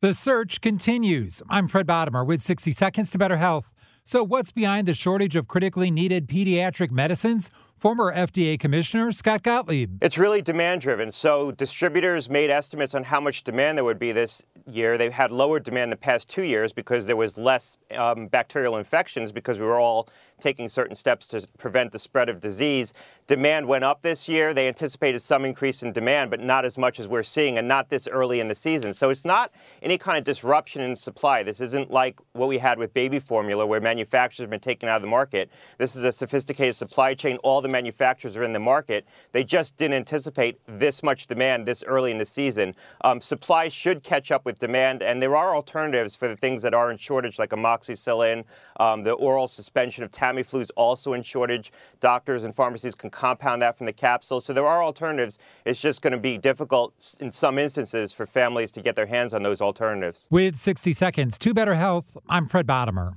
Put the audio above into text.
The search continues. I'm Fred Bodimer with 60 Seconds to Better Health. So, what's behind the shortage of critically needed pediatric medicines? Former FDA Commissioner Scott Gottlieb. It's really demand driven. So, distributors made estimates on how much demand there would be this year. They've had lower demand in the past two years because there was less um, bacterial infections because we were all taking certain steps to prevent the spread of disease. Demand went up this year. They anticipated some increase in demand, but not as much as we're seeing, and not this early in the season. So it's not any kind of disruption in supply. This isn't like what we had with baby formula, where manufacturers have been taken out of the market. This is a sophisticated supply chain. All the manufacturers are in the market. They just didn't anticipate this much demand this early in the season. Um, supply should catch up with demand, and there are alternatives for the things that are in shortage, like amoxicillin, um, the oral suspension of Tamiflu is also in shortage. Doctors and pharmacies can compound that from the capsule. So there are alternatives. It's just going to be difficult in some instances for families to get their hands on those alternatives. With 60 seconds to better health, I'm Fred Bodimer.